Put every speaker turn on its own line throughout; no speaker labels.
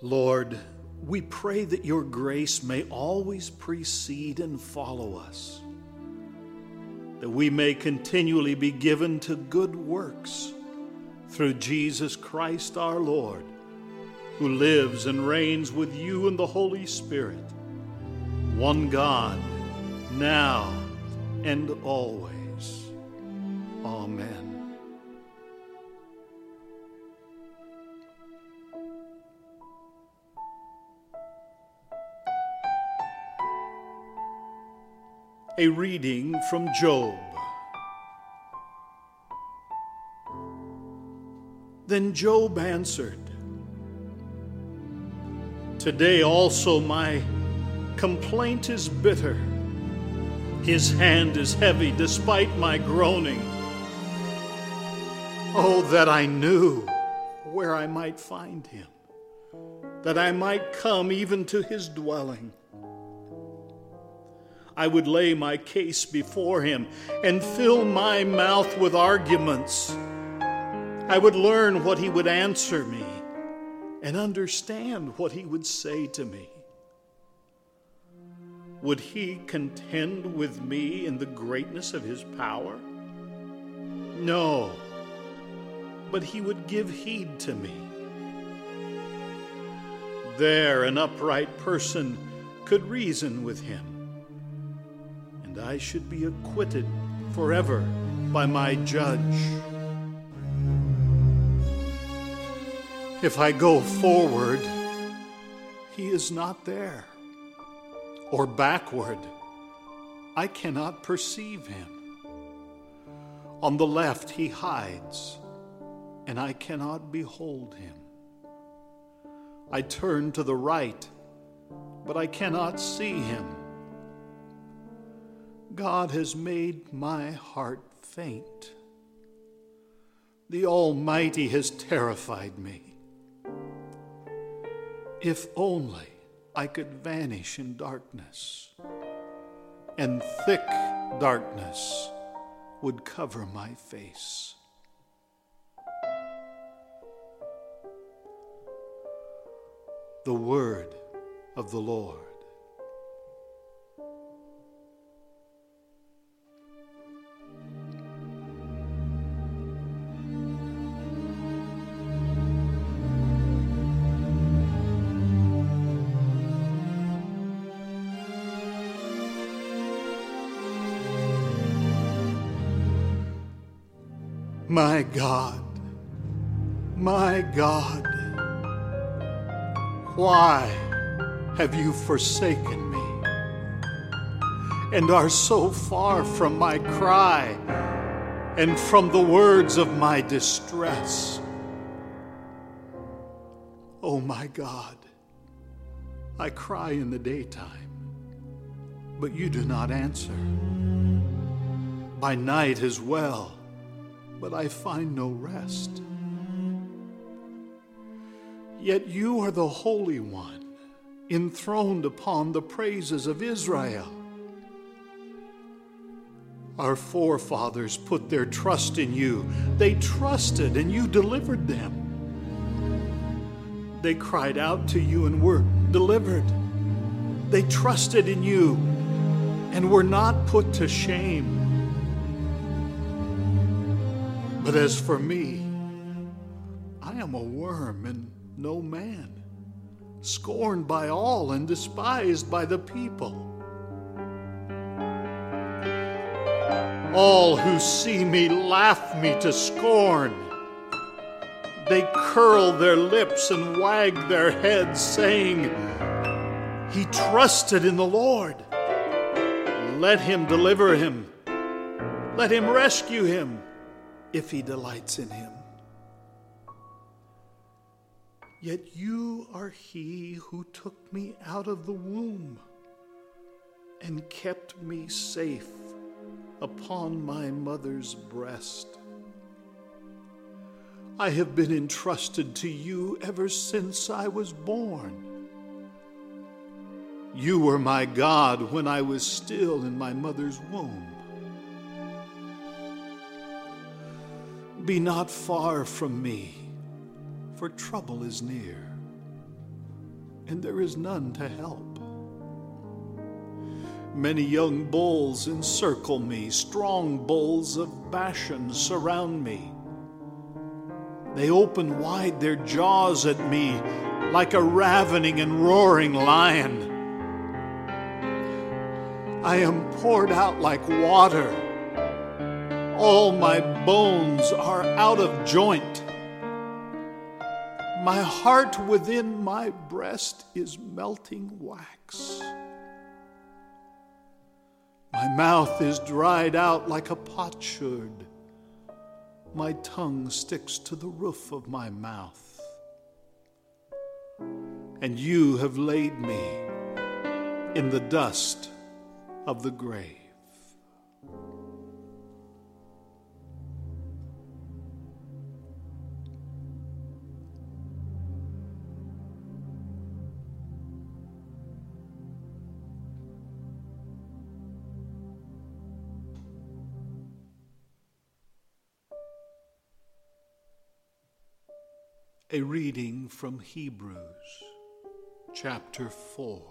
Lord, we pray that your grace may always precede and follow us, that we may continually be given to good works through Jesus Christ our Lord, who lives and reigns with you in the Holy Spirit, one God, now and always. Amen. A reading from Job. Then Job answered, Today also my complaint is bitter. His hand is heavy despite my groaning. Oh, that I knew where I might find him, that I might come even to his dwelling. I would lay my case before him and fill my mouth with arguments. I would learn what he would answer me and understand what he would say to me. Would he contend with me in the greatness of his power? No, but he would give heed to me. There, an upright person could reason with him I should be acquitted forever by my judge. If I go forward, he is not there, or backward, I cannot perceive him. On the left, he hides, and I cannot behold him. I turn to the right, but I cannot see him. God has made my heart faint. The Almighty has terrified me. If only I could vanish in darkness, and thick darkness would cover my face. The Word of the Lord. My God, my God, why have you forsaken me and are so far from my cry and from the words of my distress? Oh, my God, I cry in the daytime, but you do not answer. By night as well but I find no rest. Yet you are the Holy One, enthroned upon the praises of Israel. Our forefathers put their trust in you. They trusted, and you delivered them. They cried out to you and were delivered. They trusted in you and were not put to shame. But as for me, I am a worm and no man, scorned by all and despised by the people. All who see me laugh me to scorn. They curl their lips and wag their heads, saying, He trusted in the Lord. Let him deliver him. Let him rescue him if he delights in him. Yet you are he who took me out of the womb and kept me safe upon my mother's breast. I have been entrusted to you ever since I was born. You were my God when I was still in my mother's womb. Be not far from me, for trouble is near. and there is none to help. Many young bulls encircle me, strong bulls of Bashan surround me. They open wide their jaws at me like a ravening and roaring lion. I am poured out like water. All my bones are out of joint. My heart within my breast is melting wax. My mouth is dried out like a potsherd. My tongue sticks to the roof of my mouth. And you have laid me in the dust of the grave. A reading from Hebrews chapter 4.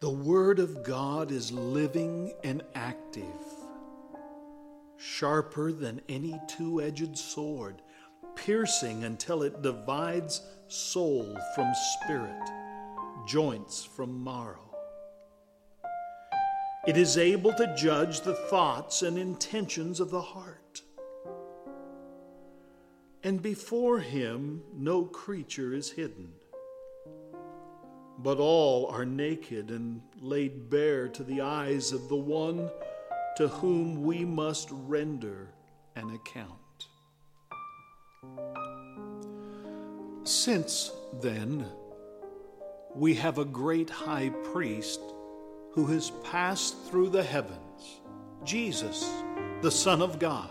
The Word of God is living and active, sharper than any two edged sword, piercing until it divides soul from spirit, joints from marrow it is able to judge the thoughts and intentions of the heart. And before him no creature is hidden, but all are naked and laid bare to the eyes of the one to whom we must render an account. Since, then, we have a great high priest who has passed through the heavens, Jesus, the Son of God.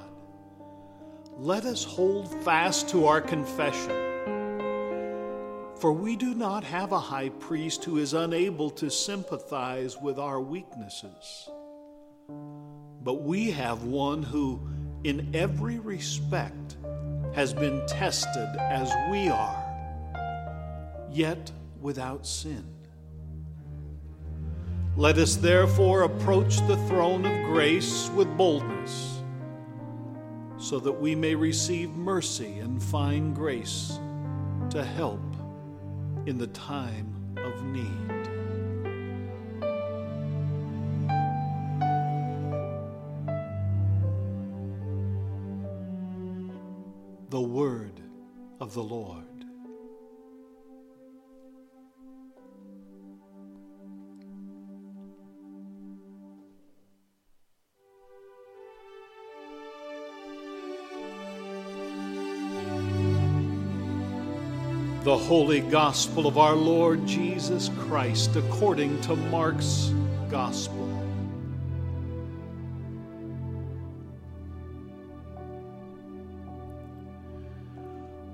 Let us hold fast to our confession. For we do not have a high priest who is unable to sympathize with our weaknesses, but we have one who, in every respect, has been tested as we are, yet without sin. Let us therefore approach the throne of grace with boldness, so that we may receive mercy and find grace to help in the time of need. The Word of the Lord. The holy gospel of our Lord Jesus Christ according to Mark's gospel.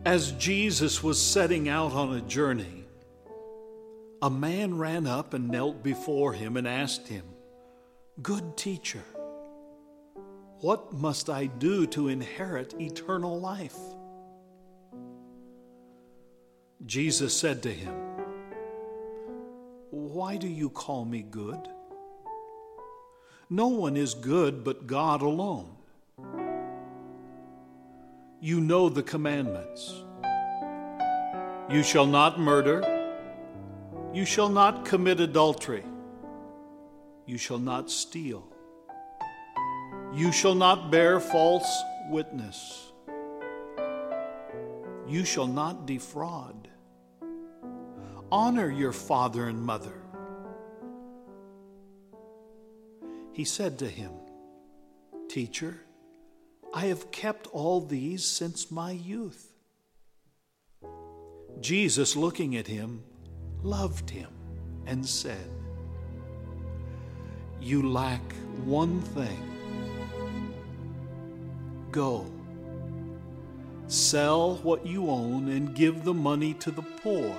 As Jesus was setting out on a journey, a man ran up and knelt before him and asked him, Good teacher, what must I do to inherit eternal life? Jesus said to him, Why do you call me good? No one is good but God alone. You know the commandments. You shall not murder. You shall not commit adultery. You shall not steal. You shall not bear false witness. You shall not defraud. Honor your father and mother. He said to him, Teacher, I have kept all these since my youth. Jesus, looking at him, loved him and said, You lack one thing. Go, sell what you own and give the money to the poor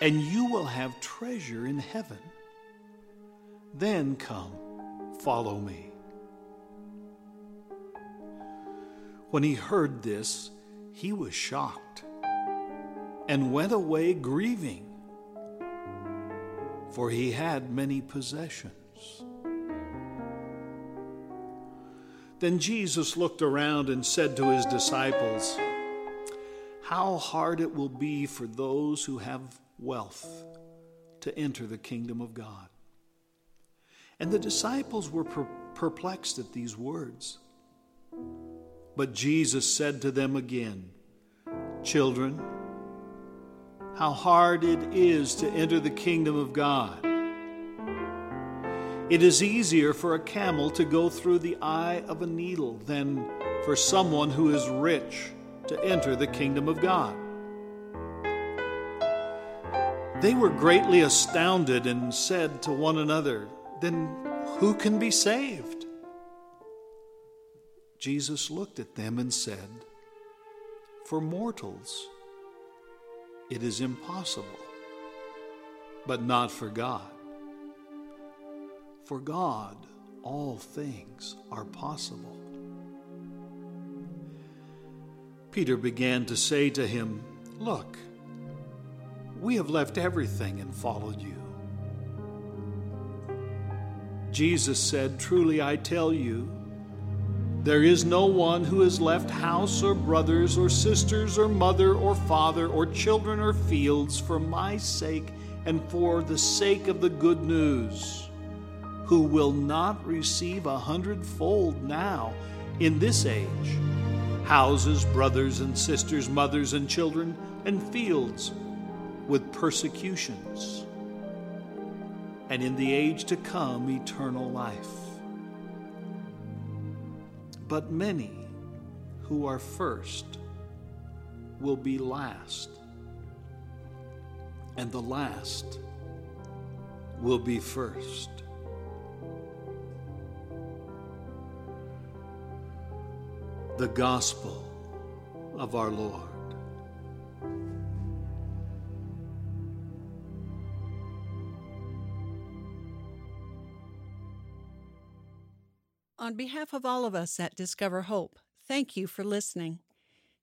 and you will have treasure in heaven. Then come, follow me. When he heard this, he was shocked and went away grieving, for he had many possessions. Then Jesus looked around and said to his disciples, How hard it will be for those who have wealth to enter the kingdom of God. And the disciples were perplexed at these words. But Jesus said to them again, Children, how hard it is to enter the kingdom of God. It is easier for a camel to go through the eye of a needle than for someone who is rich to enter the kingdom of God. They were greatly astounded and said to one another, Then who can be saved? Jesus looked at them and said, For mortals it is impossible, but not for God. For God all things are possible. Peter began to say to him, Look, we have left everything and followed you. Jesus said, Truly I tell you, there is no one who has left house or brothers or sisters or mother or father or children or fields for my sake and for the sake of the good news, who will not receive a hundredfold now in this age houses, brothers and sisters, mothers and children, and fields with persecutions, and in the age to come, eternal life. But many who are first will be last, and the last will be first. The Gospel of our Lord.
On behalf of all of us at Discover Hope, thank you for listening.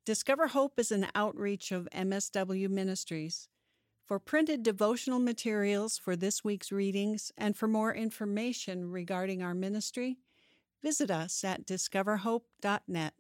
Discover Hope is an outreach of MSW Ministries. For printed devotional materials for this week's readings and for more information regarding our ministry, visit us at discoverhope.net.